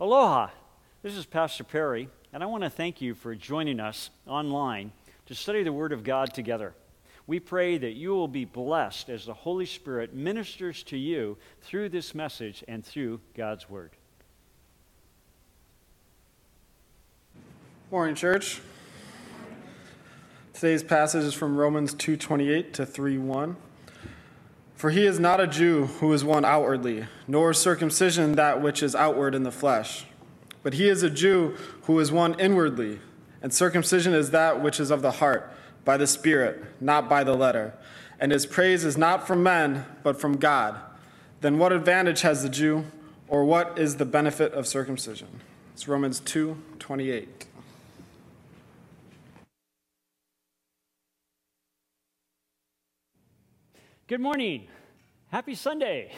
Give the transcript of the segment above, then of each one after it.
Aloha. This is Pastor Perry, and I want to thank you for joining us online to study the Word of God together. We pray that you will be blessed as the Holy Spirit ministers to you through this message and through God's Word. Morning, church. Today's passage is from Romans 2:28 to 3:1. For he is not a Jew who is one outwardly, nor circumcision that which is outward in the flesh. But he is a Jew who is one inwardly, and circumcision is that which is of the heart, by the Spirit, not by the letter. And his praise is not from men, but from God. Then what advantage has the Jew, or what is the benefit of circumcision? It's Romans 2 28. Good morning. Happy Sunday.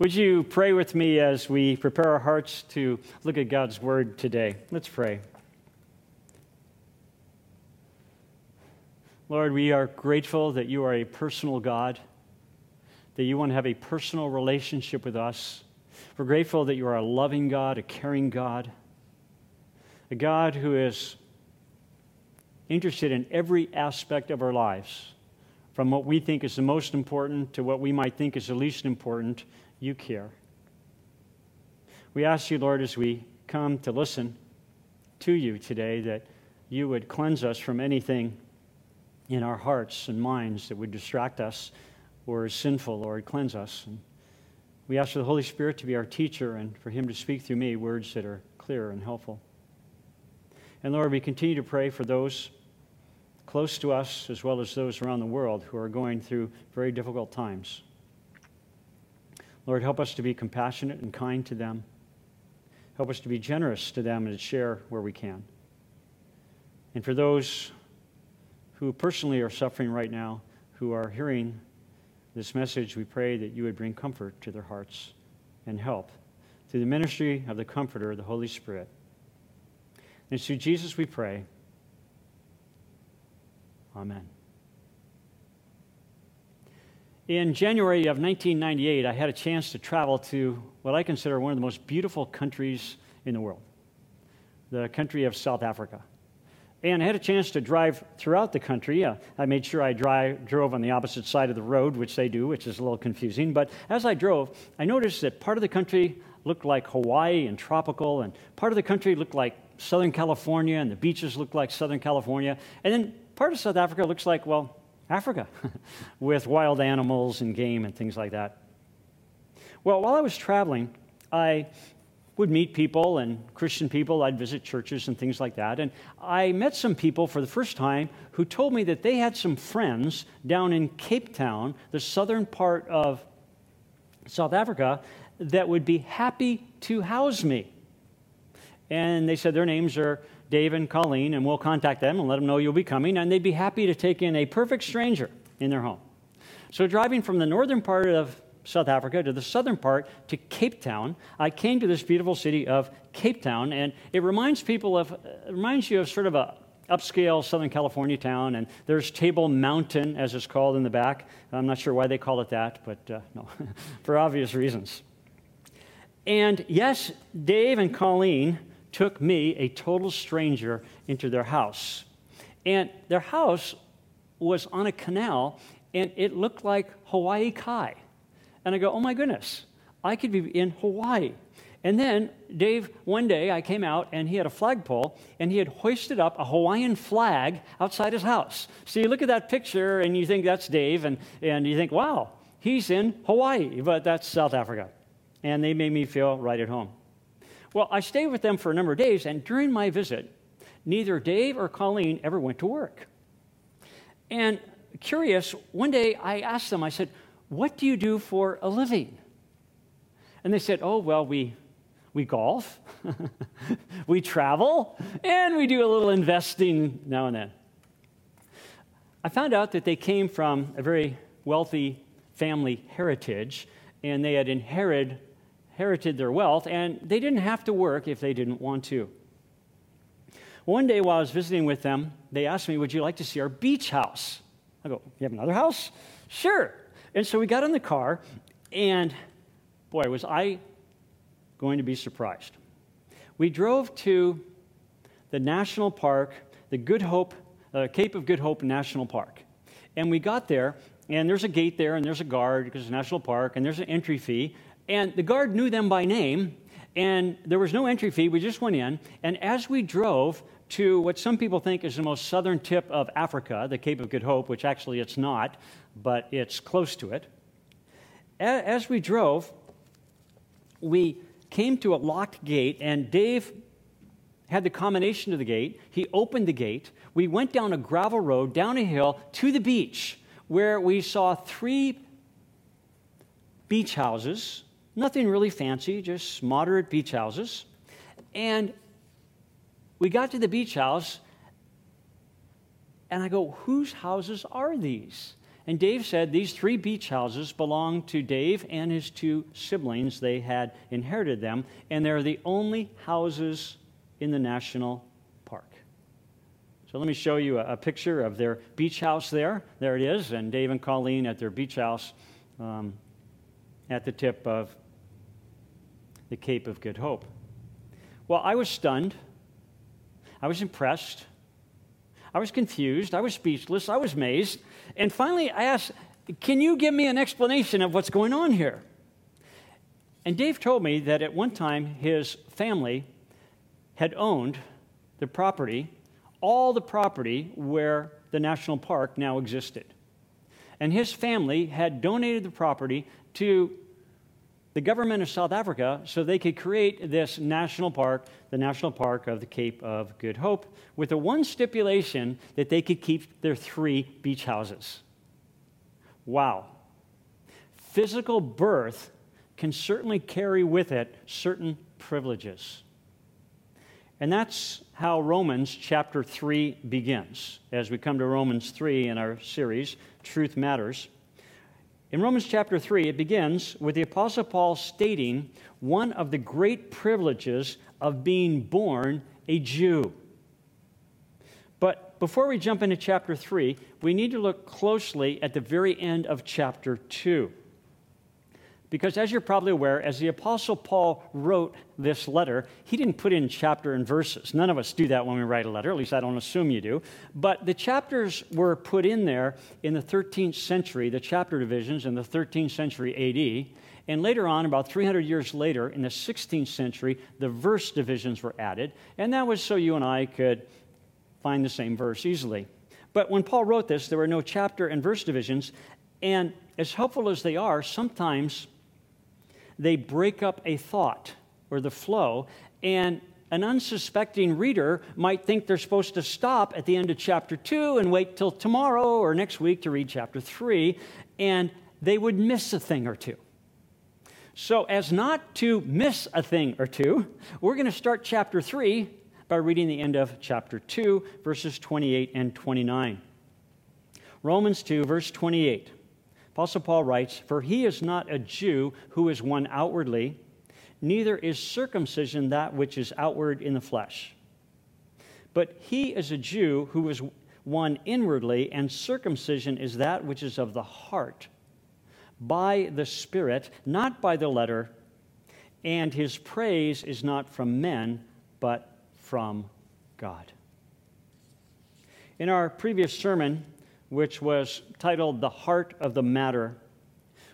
Would you pray with me as we prepare our hearts to look at God's Word today? Let's pray. Lord, we are grateful that you are a personal God, that you want to have a personal relationship with us. We're grateful that you are a loving God, a caring God, a God who is interested in every aspect of our lives from what we think is the most important to what we might think is the least important, you care. We ask you, Lord, as we come to listen to you today, that you would cleanse us from anything in our hearts and minds that would distract us or is sinful, Lord. Cleanse us. And we ask for the Holy Spirit to be our teacher and for him to speak through me words that are clear and helpful. And Lord, we continue to pray for those close to us as well as those around the world who are going through very difficult times. Lord, help us to be compassionate and kind to them. Help us to be generous to them and to share where we can. And for those who personally are suffering right now, who are hearing this message, we pray that you would bring comfort to their hearts and help through the ministry of the Comforter, the Holy Spirit. And through Jesus we pray. Amen. In January of 1998, I had a chance to travel to what I consider one of the most beautiful countries in the world, the country of South Africa. And I had a chance to drive throughout the country. Uh, I made sure I drive, drove on the opposite side of the road, which they do, which is a little confusing. But as I drove, I noticed that part of the country looked like Hawaii and tropical, and part of the country looked like Southern California, and the beaches looked like Southern California. And then part of South Africa looks like, well, Africa, with wild animals and game and things like that. Well, while I was traveling, I would meet people and Christian people. I'd visit churches and things like that. And I met some people for the first time who told me that they had some friends down in Cape Town, the southern part of South Africa, that would be happy to house me. And they said their names are Dave and Colleen, and we'll contact them and let them know you'll be coming, and they'd be happy to take in a perfect stranger in their home. So, driving from the northern part of South Africa to the southern part to Cape Town, I came to this beautiful city of Cape Town, and it reminds people of, reminds you of sort of a upscale Southern California town, and there's Table Mountain, as it's called in the back. I'm not sure why they call it that, but uh, no, for obvious reasons. And yes, Dave and Colleen took me, a total stranger, into their house. And their house was on a canal, and it looked like Hawaii Kai. And I go, oh my goodness, I could be in Hawaii. And then Dave, one day I came out and he had a flagpole and he had hoisted up a Hawaiian flag outside his house. So you look at that picture and you think that's Dave, and, and you think, wow, he's in Hawaii, but that's South Africa. And they made me feel right at home. Well, I stayed with them for a number of days, and during my visit, neither Dave or Colleen ever went to work. And curious, one day I asked them, I said, What do you do for a living? And they said, Oh, well, we, we golf, we travel, and we do a little investing now and then. I found out that they came from a very wealthy family heritage, and they had inherited inherited their wealth, and they didn't have to work if they didn't want to. One day while I was visiting with them, they asked me, Would you like to see our beach house? I go, You have another house? Sure. And so we got in the car, and boy, was I going to be surprised. We drove to the national park, the Good Hope, uh, Cape of Good Hope National Park. And we got there, and there's a gate there, and there's a guard because it's a national park, and there's an entry fee. And the guard knew them by name, and there was no entry fee. We just went in. And as we drove to what some people think is the most southern tip of Africa, the Cape of Good Hope, which actually it's not, but it's close to it. As we drove, we came to a locked gate, and Dave had the combination of the gate. He opened the gate. We went down a gravel road, down a hill to the beach, where we saw three beach houses. Nothing really fancy, just moderate beach houses. And we got to the beach house, and I go, Whose houses are these? And Dave said these three beach houses belong to Dave and his two siblings. They had inherited them, and they're the only houses in the national park. So let me show you a, a picture of their beach house there. There it is, and Dave and Colleen at their beach house um, at the tip of the Cape of Good Hope. Well, I was stunned. I was impressed. I was confused. I was speechless. I was amazed. And finally, I asked, Can you give me an explanation of what's going on here? And Dave told me that at one time his family had owned the property, all the property where the national park now existed. And his family had donated the property to the government of South Africa so they could create this national park, the National Park of the Cape of Good Hope, with the one stipulation that they could keep their three beach houses. Wow. Physical birth can certainly carry with it certain privileges. And that's how Romans chapter 3 begins. As we come to Romans 3 in our series, Truth Matters. In Romans chapter 3, it begins with the Apostle Paul stating one of the great privileges of being born a Jew. But before we jump into chapter 3, we need to look closely at the very end of chapter 2. Because, as you're probably aware, as the Apostle Paul wrote this letter, he didn't put in chapter and verses. None of us do that when we write a letter, at least I don't assume you do. But the chapters were put in there in the 13th century, the chapter divisions in the 13th century AD. And later on, about 300 years later, in the 16th century, the verse divisions were added. And that was so you and I could find the same verse easily. But when Paul wrote this, there were no chapter and verse divisions. And as helpful as they are, sometimes they break up a thought or the flow, and an unsuspecting reader might think they're supposed to stop at the end of chapter 2 and wait till tomorrow or next week to read chapter 3, and they would miss a thing or two. So, as not to miss a thing or two, we're going to start chapter 3 by reading the end of chapter 2, verses 28 and 29. Romans 2, verse 28. Apostle Paul writes, For he is not a Jew who is one outwardly, neither is circumcision that which is outward in the flesh. But he is a Jew who is one inwardly, and circumcision is that which is of the heart, by the Spirit, not by the letter, and his praise is not from men, but from God. In our previous sermon, which was titled The Heart of the Matter.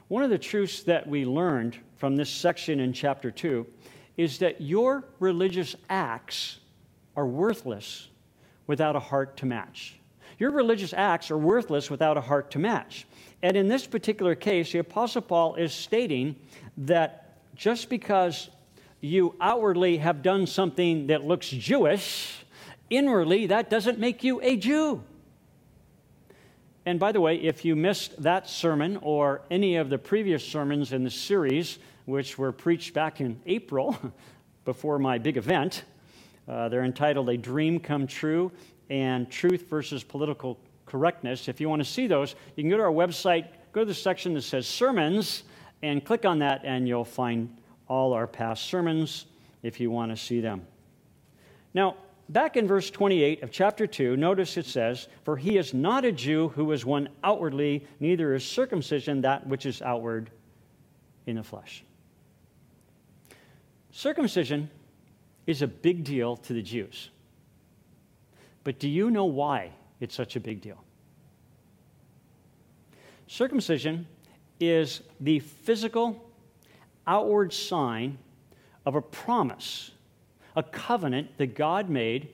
One of the truths that we learned from this section in chapter 2 is that your religious acts are worthless without a heart to match. Your religious acts are worthless without a heart to match. And in this particular case, the Apostle Paul is stating that just because you outwardly have done something that looks Jewish, inwardly that doesn't make you a Jew. And by the way, if you missed that sermon or any of the previous sermons in the series, which were preached back in April before my big event, uh, they're entitled A Dream Come True and Truth versus Political Correctness. If you want to see those, you can go to our website, go to the section that says Sermons, and click on that, and you'll find all our past sermons if you want to see them. Now, back in verse 28 of chapter 2, notice it says, For he is not a Jew who is one outwardly, neither is circumcision that which is outward in the flesh. Circumcision is a big deal to the Jews. But do you know why it's such a big deal? Circumcision is the physical, outward sign of a promise, a covenant that God made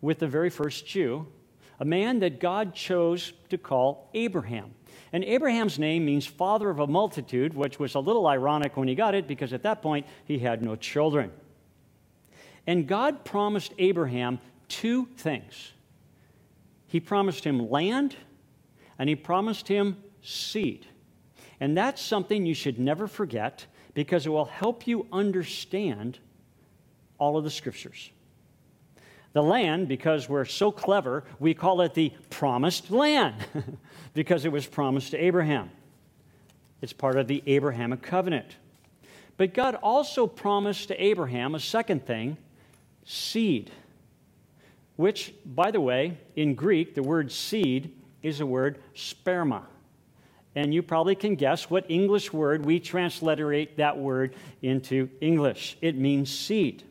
with the very first Jew, a man that God chose to call Abraham. And Abraham's name means father of a multitude, which was a little ironic when he got it because at that point he had no children. And God promised Abraham two things He promised him land, and He promised him seed. And that's something you should never forget because it will help you understand all of the scriptures. The land, because we're so clever, we call it the promised land because it was promised to Abraham. It's part of the Abrahamic covenant. But God also promised to Abraham a second thing seed, which, by the way, in Greek, the word seed is the word sperma. And you probably can guess what English word we transliterate that word into English. It means seed.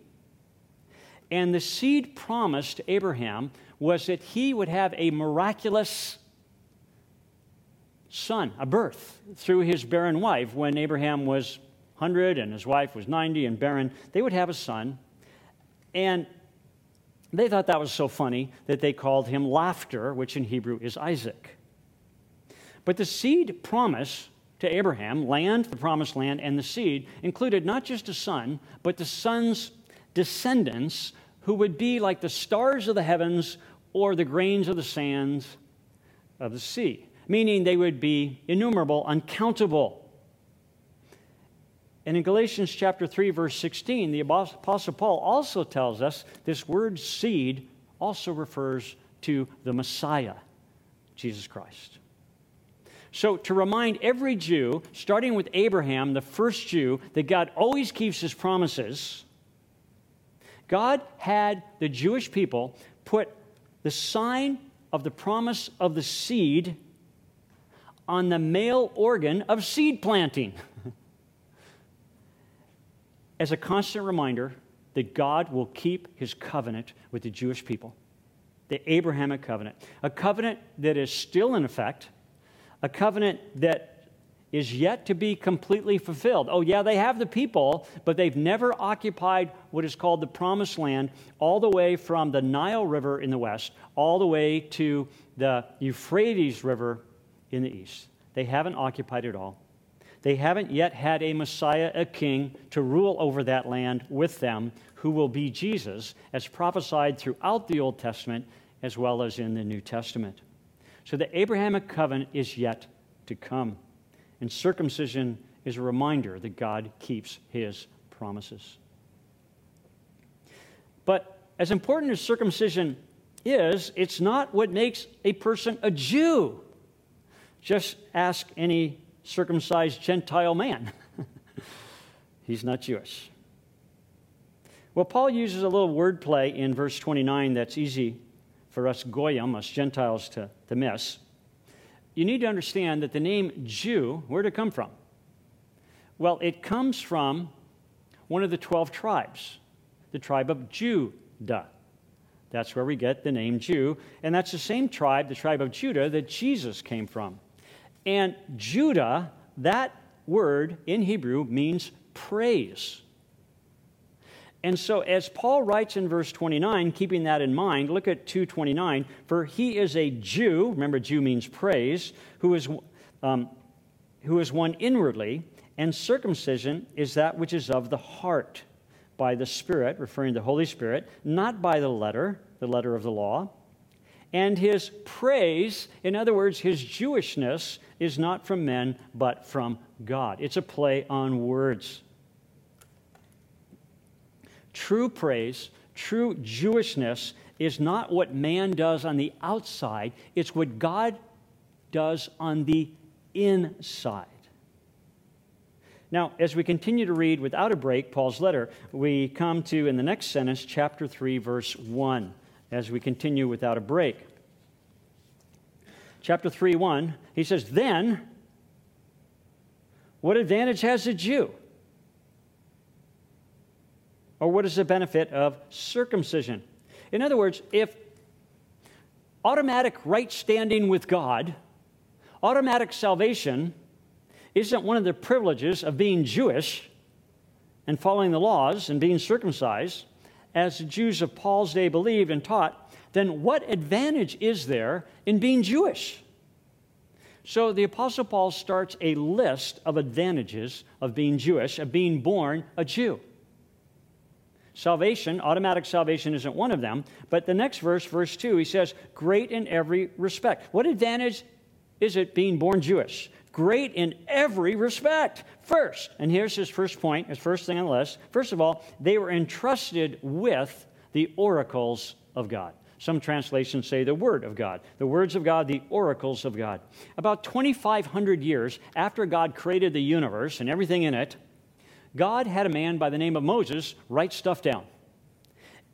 And the seed promised to Abraham was that he would have a miraculous son, a birth, through his barren wife. When Abraham was 100 and his wife was 90 and barren, they would have a son. And they thought that was so funny that they called him Laughter, which in Hebrew is Isaac. But the seed promise to Abraham, land, the promised land, and the seed included not just a son, but the son's descendants who would be like the stars of the heavens or the grains of the sands of the sea, meaning they would be innumerable, uncountable. And in Galatians chapter 3 verse 16, the apostle Paul also tells us this word seed also refers to the Messiah, Jesus Christ. So, to remind every Jew, starting with Abraham, the first Jew, that God always keeps his promises, God had the Jewish people put the sign of the promise of the seed on the male organ of seed planting. As a constant reminder that God will keep his covenant with the Jewish people, the Abrahamic covenant, a covenant that is still in effect a covenant that is yet to be completely fulfilled. Oh, yeah, they have the people, but they've never occupied what is called the promised land, all the way from the Nile River in the west, all the way to the Euphrates River in the east. They haven't occupied it all. They haven't yet had a Messiah, a king, to rule over that land with them, who will be Jesus, as prophesied throughout the Old Testament as well as in the New Testament. So the Abrahamic covenant is yet to come. And circumcision is a reminder that God keeps his promises. But as important as circumcision is, it's not what makes a person a Jew. Just ask any circumcised Gentile man. He's not Jewish. Well, Paul uses a little wordplay in verse 29 that's easy for us Goyim, us Gentiles, to, to miss. You need to understand that the name Jew, where did it come from? Well, it comes from one of the 12 tribes, the tribe of Judah. That's where we get the name Jew. And that's the same tribe, the tribe of Judah, that Jesus came from. And Judah, that word in Hebrew means praise. And so, as Paul writes in verse 29, keeping that in mind, look at 229. For he is a Jew, remember, Jew means praise, who is, um, who is one inwardly, and circumcision is that which is of the heart by the Spirit, referring to the Holy Spirit, not by the letter, the letter of the law. And his praise, in other words, his Jewishness, is not from men, but from God. It's a play on words. True praise, true Jewishness is not what man does on the outside, it's what God does on the inside. Now, as we continue to read without a break Paul's letter, we come to, in the next sentence, chapter 3, verse 1, as we continue without a break. Chapter 3, 1, he says, Then, what advantage has a Jew? Or what is the benefit of circumcision? In other words, if automatic right standing with God, automatic salvation isn't one of the privileges of being Jewish and following the laws and being circumcised, as the Jews of Paul's day believed and taught, then what advantage is there in being Jewish? So the Apostle Paul starts a list of advantages of being Jewish, of being born a Jew. Salvation, automatic salvation isn't one of them, but the next verse, verse 2, he says, Great in every respect. What advantage is it being born Jewish? Great in every respect. First, and here's his first point, his first thing on the list. First of all, they were entrusted with the oracles of God. Some translations say the Word of God. The words of God, the oracles of God. About 2,500 years after God created the universe and everything in it, God had a man by the name of Moses write stuff down.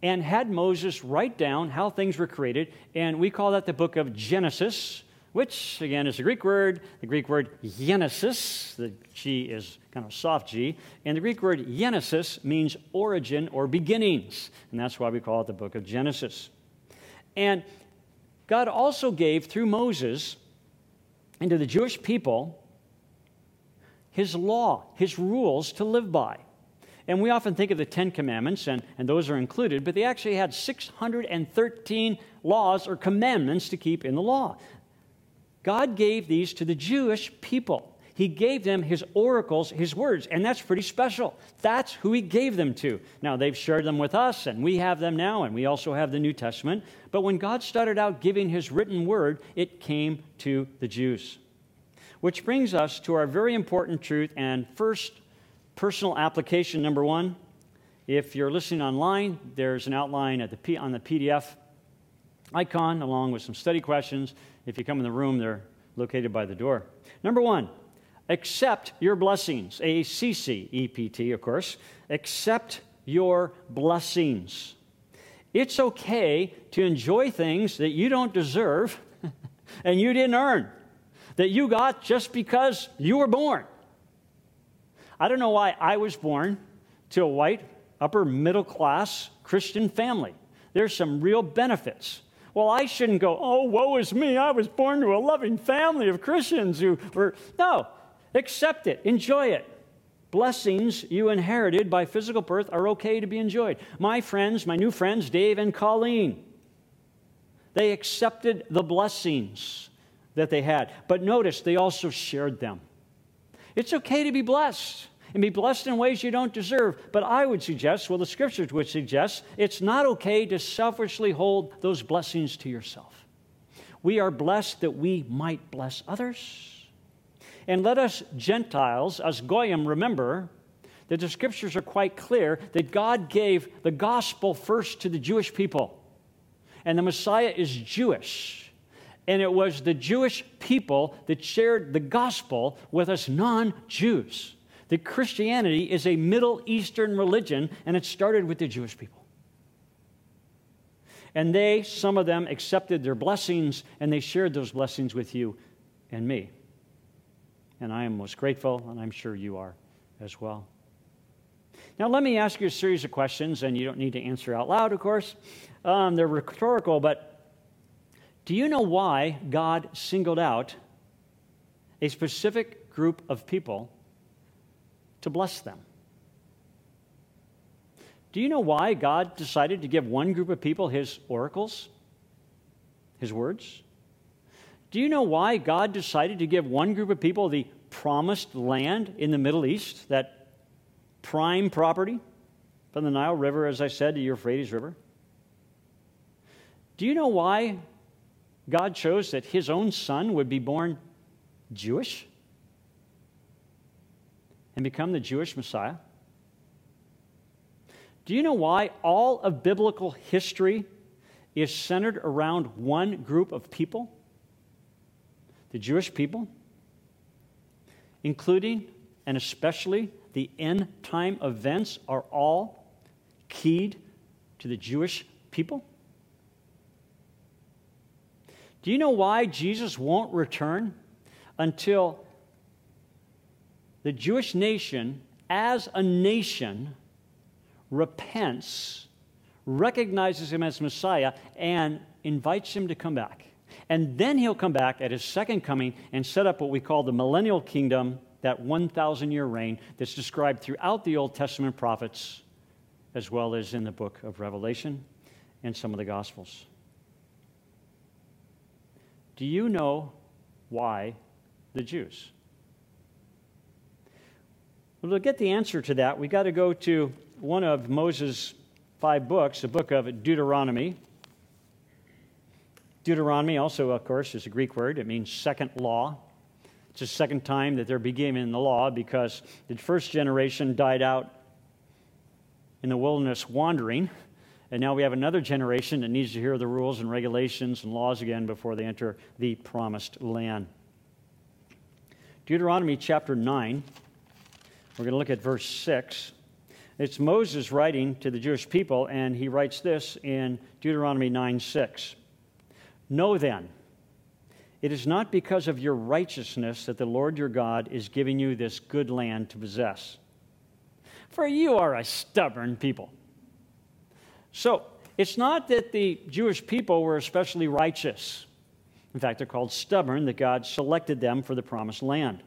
And had Moses write down how things were created, and we call that the book of Genesis, which again is a Greek word. The Greek word Genesis, the G is kind of soft G, and the Greek word Genesis means origin or beginnings, and that's why we call it the book of Genesis. And God also gave through Moses into the Jewish people his law, his rules to live by. And we often think of the Ten Commandments, and, and those are included, but they actually had 613 laws or commandments to keep in the law. God gave these to the Jewish people. He gave them his oracles, his words, and that's pretty special. That's who he gave them to. Now, they've shared them with us, and we have them now, and we also have the New Testament. But when God started out giving his written word, it came to the Jews. Which brings us to our very important truth and first personal application number one. If you're listening online, there's an outline the P- on the PDF icon along with some study questions. If you come in the room, they're located by the door. Number one, accept your blessings. A C C E P T, of course. Accept your blessings. It's okay to enjoy things that you don't deserve and you didn't earn, that you got just because you were born. I don't know why I was born to a white, upper middle class Christian family. There's some real benefits. Well, I shouldn't go, oh, woe is me. I was born to a loving family of Christians who were. No, Accept it, enjoy it. Blessings you inherited by physical birth are okay to be enjoyed. My friends, my new friends, Dave and Colleen, they accepted the blessings that they had. But notice, they also shared them. It's okay to be blessed and be blessed in ways you don't deserve. But I would suggest, well, the scriptures would suggest, it's not okay to selfishly hold those blessings to yourself. We are blessed that we might bless others. And let us Gentiles, us Goyim, remember that the scriptures are quite clear that God gave the gospel first to the Jewish people. And the Messiah is Jewish. And it was the Jewish people that shared the gospel with us non Jews. That Christianity is a Middle Eastern religion, and it started with the Jewish people. And they, some of them, accepted their blessings, and they shared those blessings with you and me and I am most grateful, and I'm sure you are as well. Now, let me ask you a series of questions, and you don't need to answer out loud, of course. Um, they're rhetorical, but do you know why God singled out a specific group of people to bless them? Do you know why God decided to give one group of people his oracles, his words? Do you know why God decided to give one group of people the promised land in the Middle East, that prime property from the Nile River, as I said, to the Euphrates River? Do you know why God chose that his own son would be born Jewish and become the Jewish Messiah? Do you know why all of biblical history is centered around one group of people? the Jewish people, including and especially the end time events, are all keyed to the Jewish people? Do you know why Jesus won't return until the Jewish nation, as a nation, repents, recognizes him as Messiah, and invites him to come back. And then he'll come back at his second coming and set up what we call the millennial kingdom, that 1,000 year reign that's described throughout the Old Testament prophets, as well as in the book of Revelation and some of the Gospels. Do you know why the Jews? Well, to get the answer to that, we got to go to one of Moses' five books, the book of Deuteronomy. Deuteronomy, also, of course, is a Greek word. It means second law. It's the second time that they're beginning the law because the first generation died out in the wilderness wandering. And now we have another generation that needs to hear the rules and regulations and laws again before they enter the promised land. Deuteronomy chapter 9, we're going to look at verse 6. It's Moses writing to the Jewish people, and he writes this in Deuteronomy 9 6. Know then, it is not because of your righteousness that the Lord your God is giving you this good land to possess. For you are a stubborn people. So, it's not that the Jewish people were especially righteous. In fact, they're called stubborn, that God selected them for the promised land.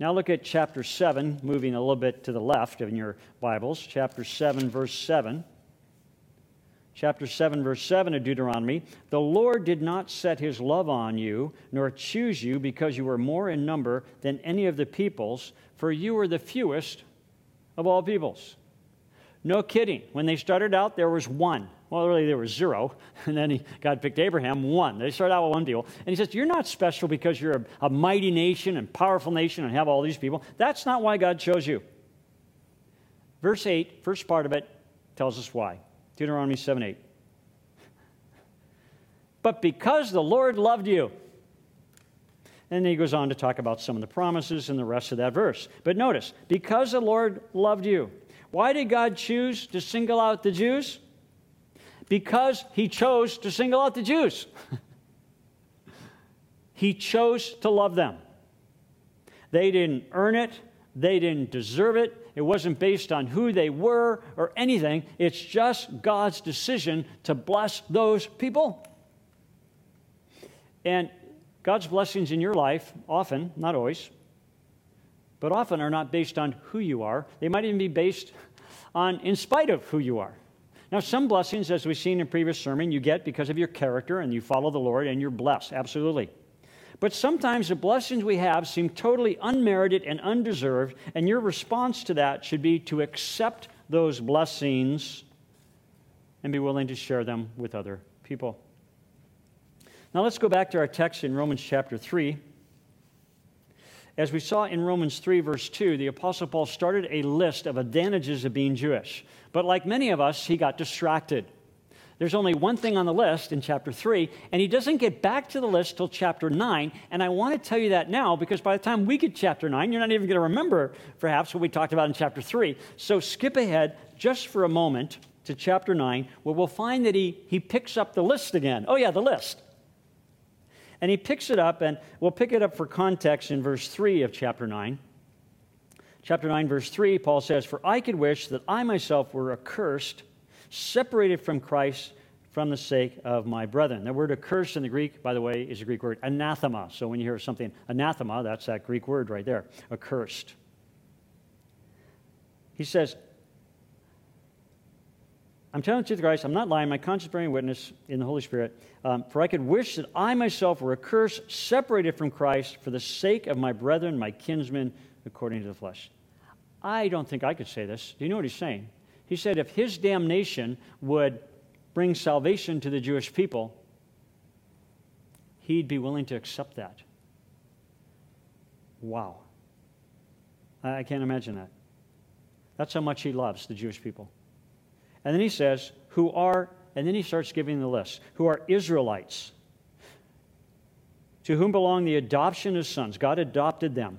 Now look at chapter 7, moving a little bit to the left in your Bibles. Chapter 7, verse 7 chapter 7, verse 7 of Deuteronomy The Lord did not set his love on you, nor choose you because you were more in number than any of the peoples, for you were the fewest of all peoples. No kidding. When they started out, there was one. Well, really, there was zero. And then he, God picked Abraham, one. They started out with one deal. And he says, You're not special because you're a, a mighty nation and powerful nation and have all these people. That's not why God chose you. Verse 8, first part of it, tells us why. Deuteronomy 7 8. But because the Lord loved you. And he goes on to talk about some of the promises in the rest of that verse. But notice, because the Lord loved you. Why did God choose to single out the Jews? Because he chose to single out the Jews. he chose to love them. They didn't earn it, they didn't deserve it, it wasn't based on who they were or anything. It's just God's decision to bless those people. And God's blessings in your life, often, not always, but often are not based on who you are. They might even be based on in spite of who you are. Now, some blessings, as we've seen in previous sermon, you get because of your character and you follow the Lord and you're blessed, absolutely. But sometimes the blessings we have seem totally unmerited and undeserved, and your response to that should be to accept those blessings and be willing to share them with other people. Now let's go back to our text in Romans chapter 3. As we saw in Romans 3, verse 2, the Apostle Paul started a list of advantages of being Jewish. But like many of us, he got distracted. There's only one thing on the list in chapter 3, and he doesn't get back to the list till chapter 9. And I want to tell you that now because by the time we get chapter 9, you're not even going to remember perhaps what we talked about in chapter 3. So skip ahead just for a moment to chapter 9, where we'll find that he, he picks up the list again. Oh, yeah, the list. And he picks it up, and we'll pick it up for context in verse 3 of chapter 9. Chapter 9, verse 3, Paul says, For I could wish that I myself were accursed separated from Christ from the sake of my brethren. The word accursed in the Greek, by the way, is a Greek word anathema. So when you hear something anathema, that's that Greek word right there, accursed. He says, I'm telling the truth, Christ, I'm not lying, my conscience bearing witness in the Holy Spirit. Um, for I could wish that I myself were accursed, separated from Christ, for the sake of my brethren, my kinsmen, according to the flesh. I don't think I could say this. Do you know what he's saying? He said if his damnation would bring salvation to the Jewish people, he'd be willing to accept that. Wow. I can't imagine that. That's how much he loves the Jewish people. And then he says, who are, and then he starts giving the list, who are Israelites, to whom belong the adoption of sons. God adopted them,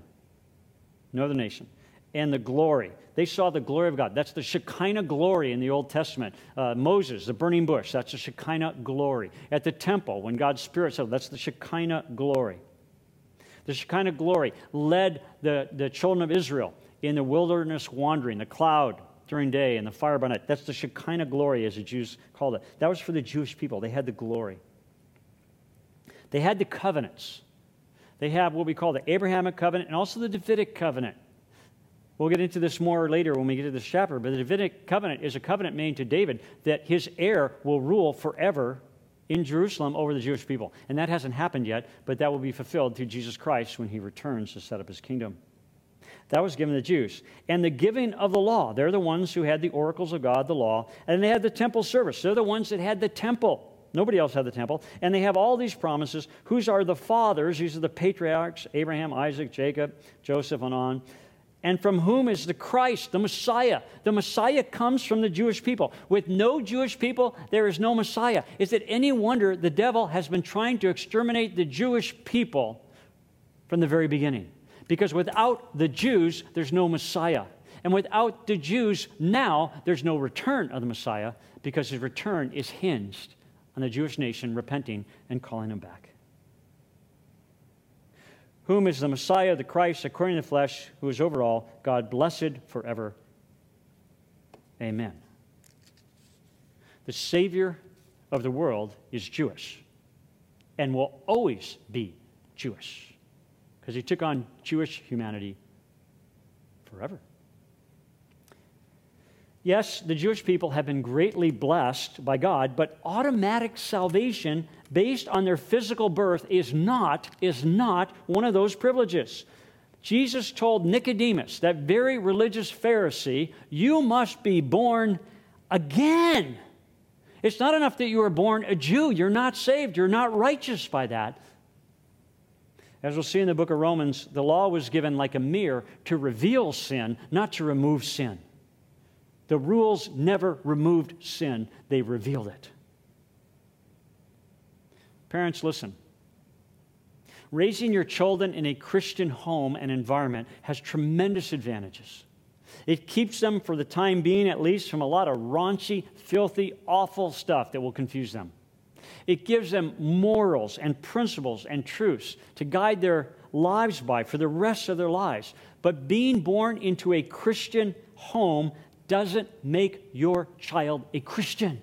no other nation, and the glory. They saw the glory of God. That's the Shekinah glory in the Old Testament. Uh, Moses, the burning bush, that's the Shekinah glory. At the temple, when God's Spirit settled, that's the Shekinah glory. The Shekinah glory led the, the children of Israel in the wilderness wandering, the cloud during day and the fire by night. That's the Shekinah glory, as the Jews called it. That was for the Jewish people. They had the glory. They had the covenants. They have what we call the Abrahamic covenant and also the Davidic covenant. We'll get into this more later when we get to this chapter, but the Davidic covenant is a covenant made to David that his heir will rule forever in Jerusalem over the Jewish people. And that hasn't happened yet, but that will be fulfilled through Jesus Christ when he returns to set up his kingdom. That was given to the Jews. And the giving of the law, they're the ones who had the oracles of God, the law, and they had the temple service. They're the ones that had the temple. Nobody else had the temple. And they have all these promises. Whose are the fathers? These are the patriarchs Abraham, Isaac, Jacob, Joseph, and on and from whom is the Christ, the Messiah. The Messiah comes from the Jewish people. With no Jewish people, there is no Messiah. Is it any wonder the devil has been trying to exterminate the Jewish people from the very beginning? Because without the Jews, there's no Messiah. And without the Jews, now there's no return of the Messiah because his return is hinged on the Jewish nation repenting and calling him back whom is the Messiah, the Christ, according to the flesh, who is over all, God blessed forever. Amen. The Savior of the world is Jewish and will always be Jewish because he took on Jewish humanity forever. Yes, the Jewish people have been greatly blessed by God, but automatic salvation based on their physical birth is not, is not one of those privileges. Jesus told Nicodemus, that very religious Pharisee, you must be born again. It's not enough that you were born a Jew. You're not saved. You're not righteous by that. As we'll see in the book of Romans, the law was given like a mirror to reveal sin, not to remove sin. The rules never removed sin, they revealed it. Parents, listen. Raising your children in a Christian home and environment has tremendous advantages. It keeps them, for the time being at least, from a lot of raunchy, filthy, awful stuff that will confuse them. It gives them morals and principles and truths to guide their lives by for the rest of their lives. But being born into a Christian home doesn't make your child a Christian.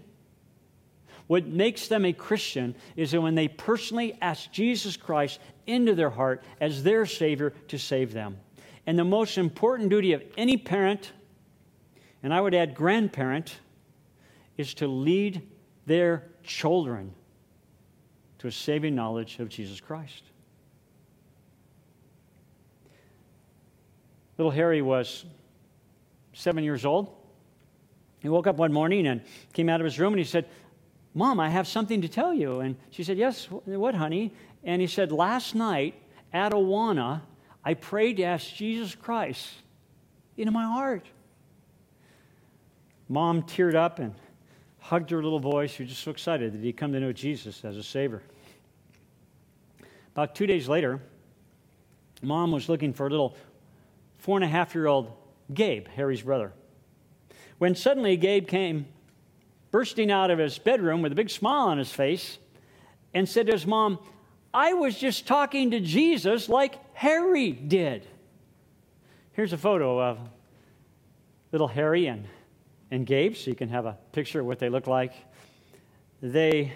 What makes them a Christian is that when they personally ask Jesus Christ into their heart as their Savior to save them. And the most important duty of any parent, and I would add grandparent, is to lead their children to a saving knowledge of Jesus Christ. Little Harry was seven years old. He woke up one morning and came out of his room and he said, Mom, I have something to tell you. And she said, Yes, what, honey? And he said, Last night at Awana, I prayed to ask Jesus Christ into my heart. Mom teared up and hugged her little boy. She was just so excited that he'd come to know Jesus as a Savior. About two days later, mom was looking for a little four and a half year old Gabe, Harry's brother. When suddenly Gabe came bursting out of his bedroom with a big smile on his face and said to his mom, I was just talking to Jesus like Harry did. Here's a photo of little Harry and, and Gabe, so you can have a picture of what they look like. They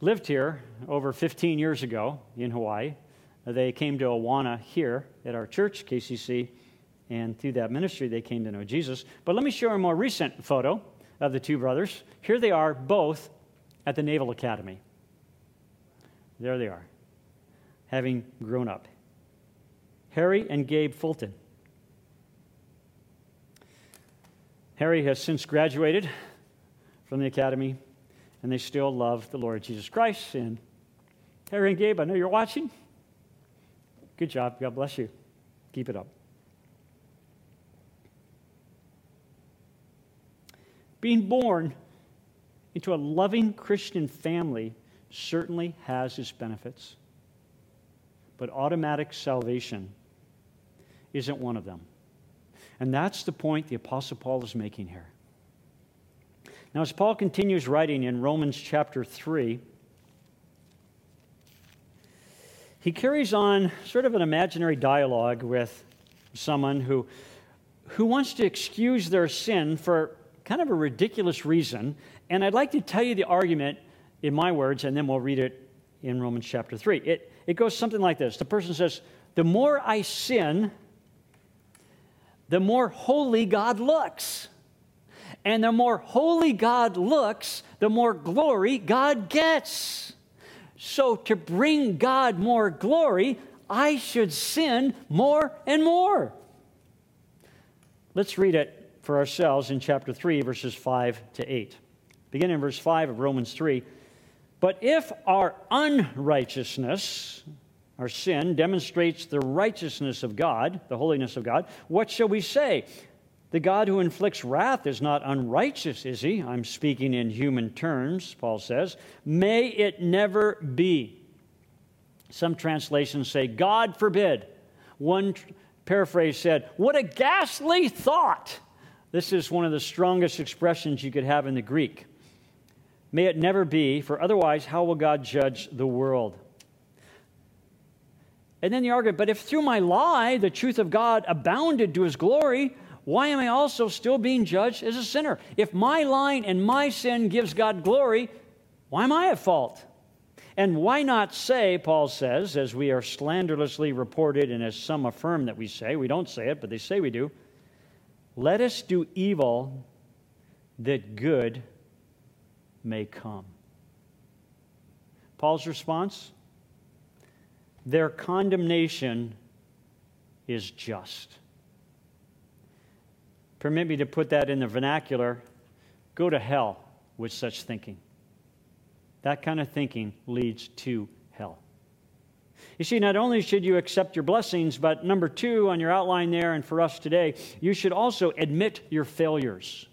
lived here over 15 years ago in Hawaii. They came to Awana here at our church, KCC, and through that ministry, they came to know Jesus. But let me show a more recent photo of the two brothers. Here they are, both at the Naval Academy. There they are, having grown up. Harry and Gabe Fulton. Harry has since graduated from the academy, and they still love the Lord Jesus Christ. And Harry and Gabe, I know you're watching. Good job. God bless you. Keep it up. Being born into a loving Christian family certainly has its benefits, but automatic salvation isn't one of them. And that's the point the Apostle Paul is making here. Now, as Paul continues writing in Romans chapter 3, he carries on sort of an imaginary dialogue with someone who who wants to excuse their sin for kind of a ridiculous reason. And I'd like to tell you the argument in my words, and then we'll read it in Romans chapter 3. It, it goes something like this The person says, The more I sin, the more holy God looks. And the more holy God looks, the more glory God gets. So, to bring God more glory, I should sin more and more. Let's read it for ourselves in chapter 3, verses 5 to 8. Begin in verse 5 of Romans 3. But if our unrighteousness, our sin, demonstrates the righteousness of God, the holiness of God, what shall we say? The God who inflicts wrath is not unrighteous, is he? I'm speaking in human terms, Paul says. May it never be. Some translations say, God forbid. One paraphrase said, What a ghastly thought! This is one of the strongest expressions you could have in the Greek. May it never be, for otherwise, how will God judge the world? And then the argument, but if through my lie the truth of God abounded to his glory, why am I also still being judged as a sinner? If my lying and my sin gives God glory, why am I at fault? And why not say, Paul says, as we are slanderously reported and as some affirm that we say, we don't say it, but they say we do, let us do evil that good may come. Paul's response their condemnation is just. Permit me to put that in the vernacular go to hell with such thinking. That kind of thinking leads to hell. You see, not only should you accept your blessings, but number two on your outline there, and for us today, you should also admit your failures.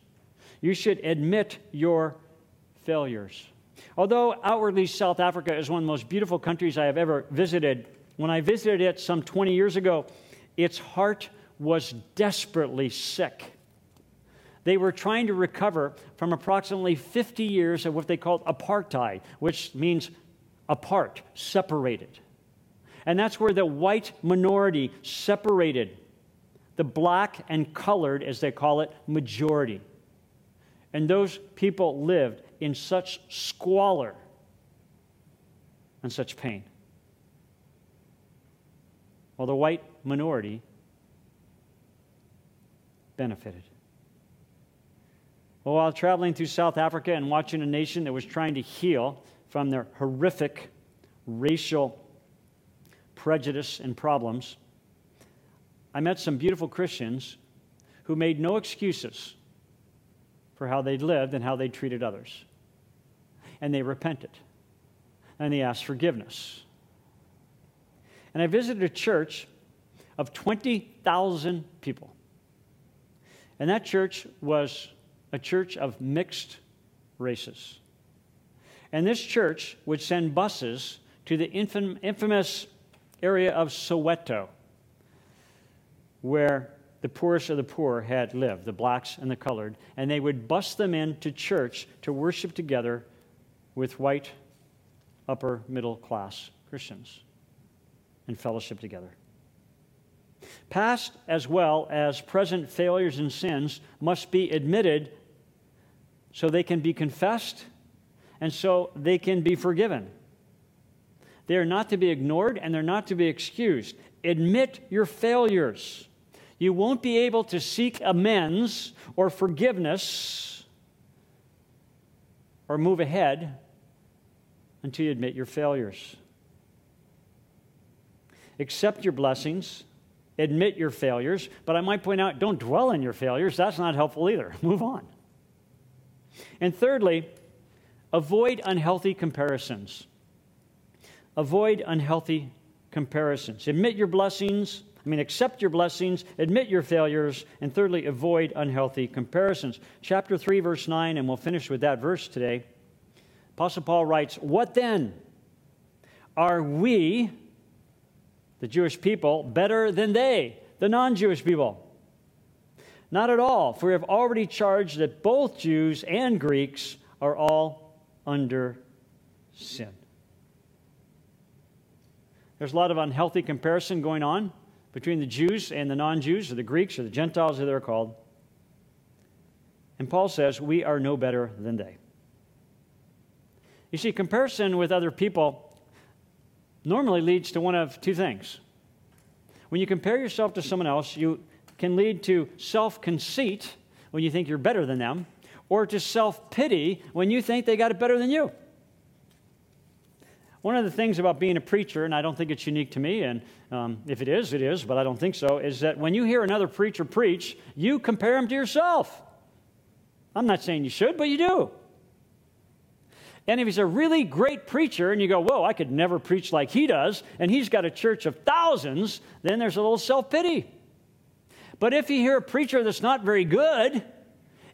You should admit your failures. Although outwardly South Africa is one of the most beautiful countries I have ever visited, when I visited it some 20 years ago, its heart was desperately sick. They were trying to recover from approximately 50 years of what they called apartheid, which means apart, separated. And that's where the white minority separated the black and colored, as they call it, majority. And those people lived in such squalor and such pain. While the white minority benefited. Well, while traveling through South Africa and watching a nation that was trying to heal from their horrific racial prejudice and problems, I met some beautiful Christians who made no excuses for how they'd lived and how they'd treated others. And they repented and they asked forgiveness. And I visited a church of 20,000 people. And that church was a church of mixed races. And this church would send buses to the infamous area of Soweto, where the poorest of the poor had lived, the blacks and the colored, and they would bus them into church to worship together with white, upper middle class Christians and fellowship together. Past as well as present failures and sins must be admitted so they can be confessed and so they can be forgiven. They are not to be ignored and they're not to be excused. Admit your failures. You won't be able to seek amends or forgiveness or move ahead until you admit your failures. Accept your blessings, admit your failures, but I might point out don't dwell on your failures. That's not helpful either. Move on. And thirdly, avoid unhealthy comparisons. Avoid unhealthy comparisons. Admit your blessings. I mean, accept your blessings, admit your failures, and thirdly, avoid unhealthy comparisons. Chapter 3, verse 9, and we'll finish with that verse today. Apostle Paul writes, What then? Are we, the Jewish people, better than they, the non Jewish people? Not at all, for we have already charged that both Jews and Greeks are all under sin. There's a lot of unhealthy comparison going on between the Jews and the non Jews, or the Greeks, or the Gentiles, as they're called. And Paul says, We are no better than they. You see, comparison with other people normally leads to one of two things. When you compare yourself to someone else, you can lead to self conceit when you think you're better than them, or to self pity when you think they got it better than you. One of the things about being a preacher, and I don't think it's unique to me, and um, if it is, it is, but I don't think so, is that when you hear another preacher preach, you compare him to yourself. I'm not saying you should, but you do. And if he's a really great preacher and you go, whoa, I could never preach like he does, and he's got a church of thousands, then there's a little self pity. But if you hear a preacher that's not very good,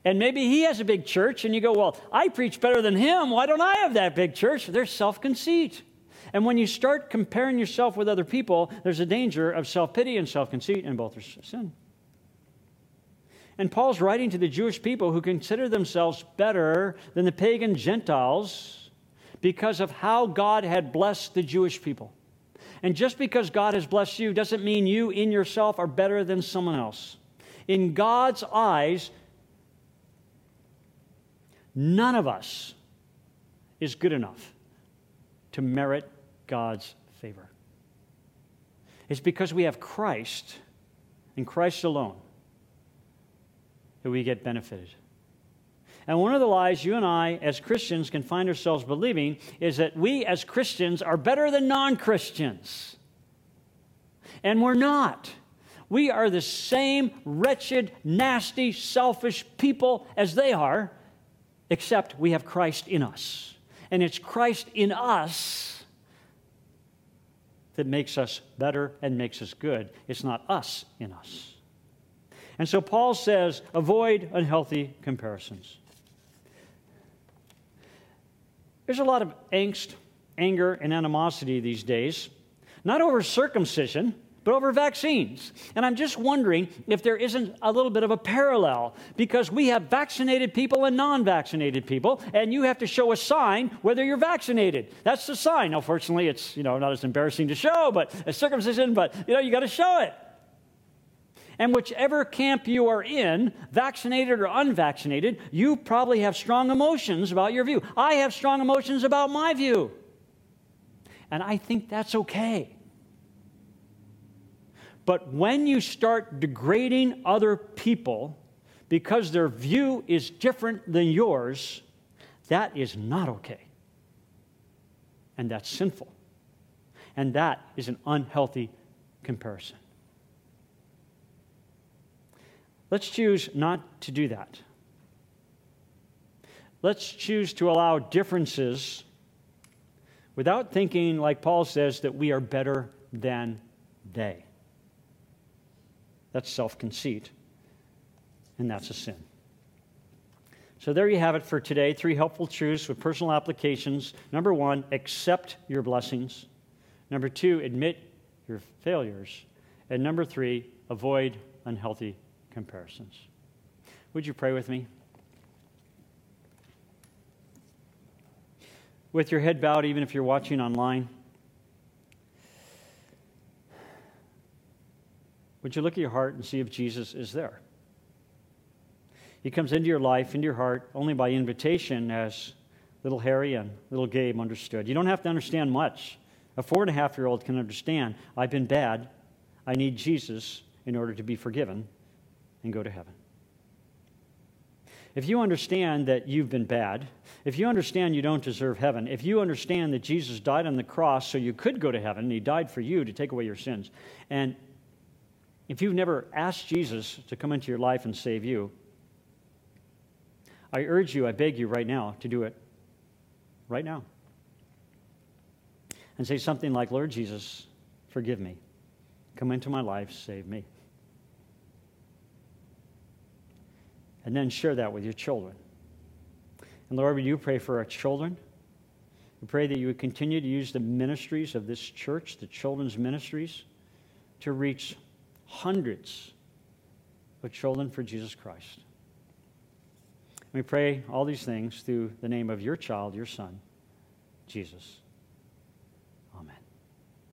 and maybe he has a big church, and you go, Well, I preach better than him. Why don't I have that big church? There's self conceit. And when you start comparing yourself with other people, there's a danger of self pity and self conceit, and both are sin. And Paul's writing to the Jewish people who consider themselves better than the pagan Gentiles because of how God had blessed the Jewish people. And just because God has blessed you doesn't mean you in yourself are better than someone else. In God's eyes, None of us is good enough to merit God's favor. It's because we have Christ and Christ alone that we get benefited. And one of the lies you and I, as Christians, can find ourselves believing is that we, as Christians, are better than non Christians. And we're not. We are the same wretched, nasty, selfish people as they are, except we have Christ in us. And it's Christ in us that makes us better and makes us good. It's not us in us. And so Paul says avoid unhealthy comparisons. There's a lot of angst, anger, and animosity these days, not over circumcision, but over vaccines. And I'm just wondering if there isn't a little bit of a parallel because we have vaccinated people and non vaccinated people, and you have to show a sign whether you're vaccinated. That's the sign. Now, fortunately, it's you know, not as embarrassing to show, but a circumcision, but you know, you got to show it. And whichever camp you are in, vaccinated or unvaccinated, you probably have strong emotions about your view. I have strong emotions about my view. And I think that's okay. But when you start degrading other people because their view is different than yours, that is not okay. And that's sinful. And that is an unhealthy comparison. Let's choose not to do that. Let's choose to allow differences without thinking, like Paul says, that we are better than they. That's self conceit, and that's a sin. So there you have it for today. Three helpful truths with personal applications. Number one, accept your blessings. Number two, admit your failures. And number three, avoid unhealthy comparisons. Would you pray with me? With your head bowed, even if you're watching online. Would you look at your heart and see if Jesus is there? He comes into your life, into your heart, only by invitation, as little Harry and little Gabe understood. You don't have to understand much. A four and a half year old can understand I've been bad. I need Jesus in order to be forgiven and go to heaven. If you understand that you've been bad, if you understand you don't deserve heaven, if you understand that Jesus died on the cross so you could go to heaven, and he died for you to take away your sins, and if you've never asked Jesus to come into your life and save you, I urge you, I beg you right now to do it right now. And say something like, Lord Jesus, forgive me. Come into my life, save me. And then share that with your children. And Lord, we do pray for our children? We pray that you would continue to use the ministries of this church, the children's ministries, to reach hundreds of children for Jesus Christ. We pray all these things through the name of your child, your son, Jesus.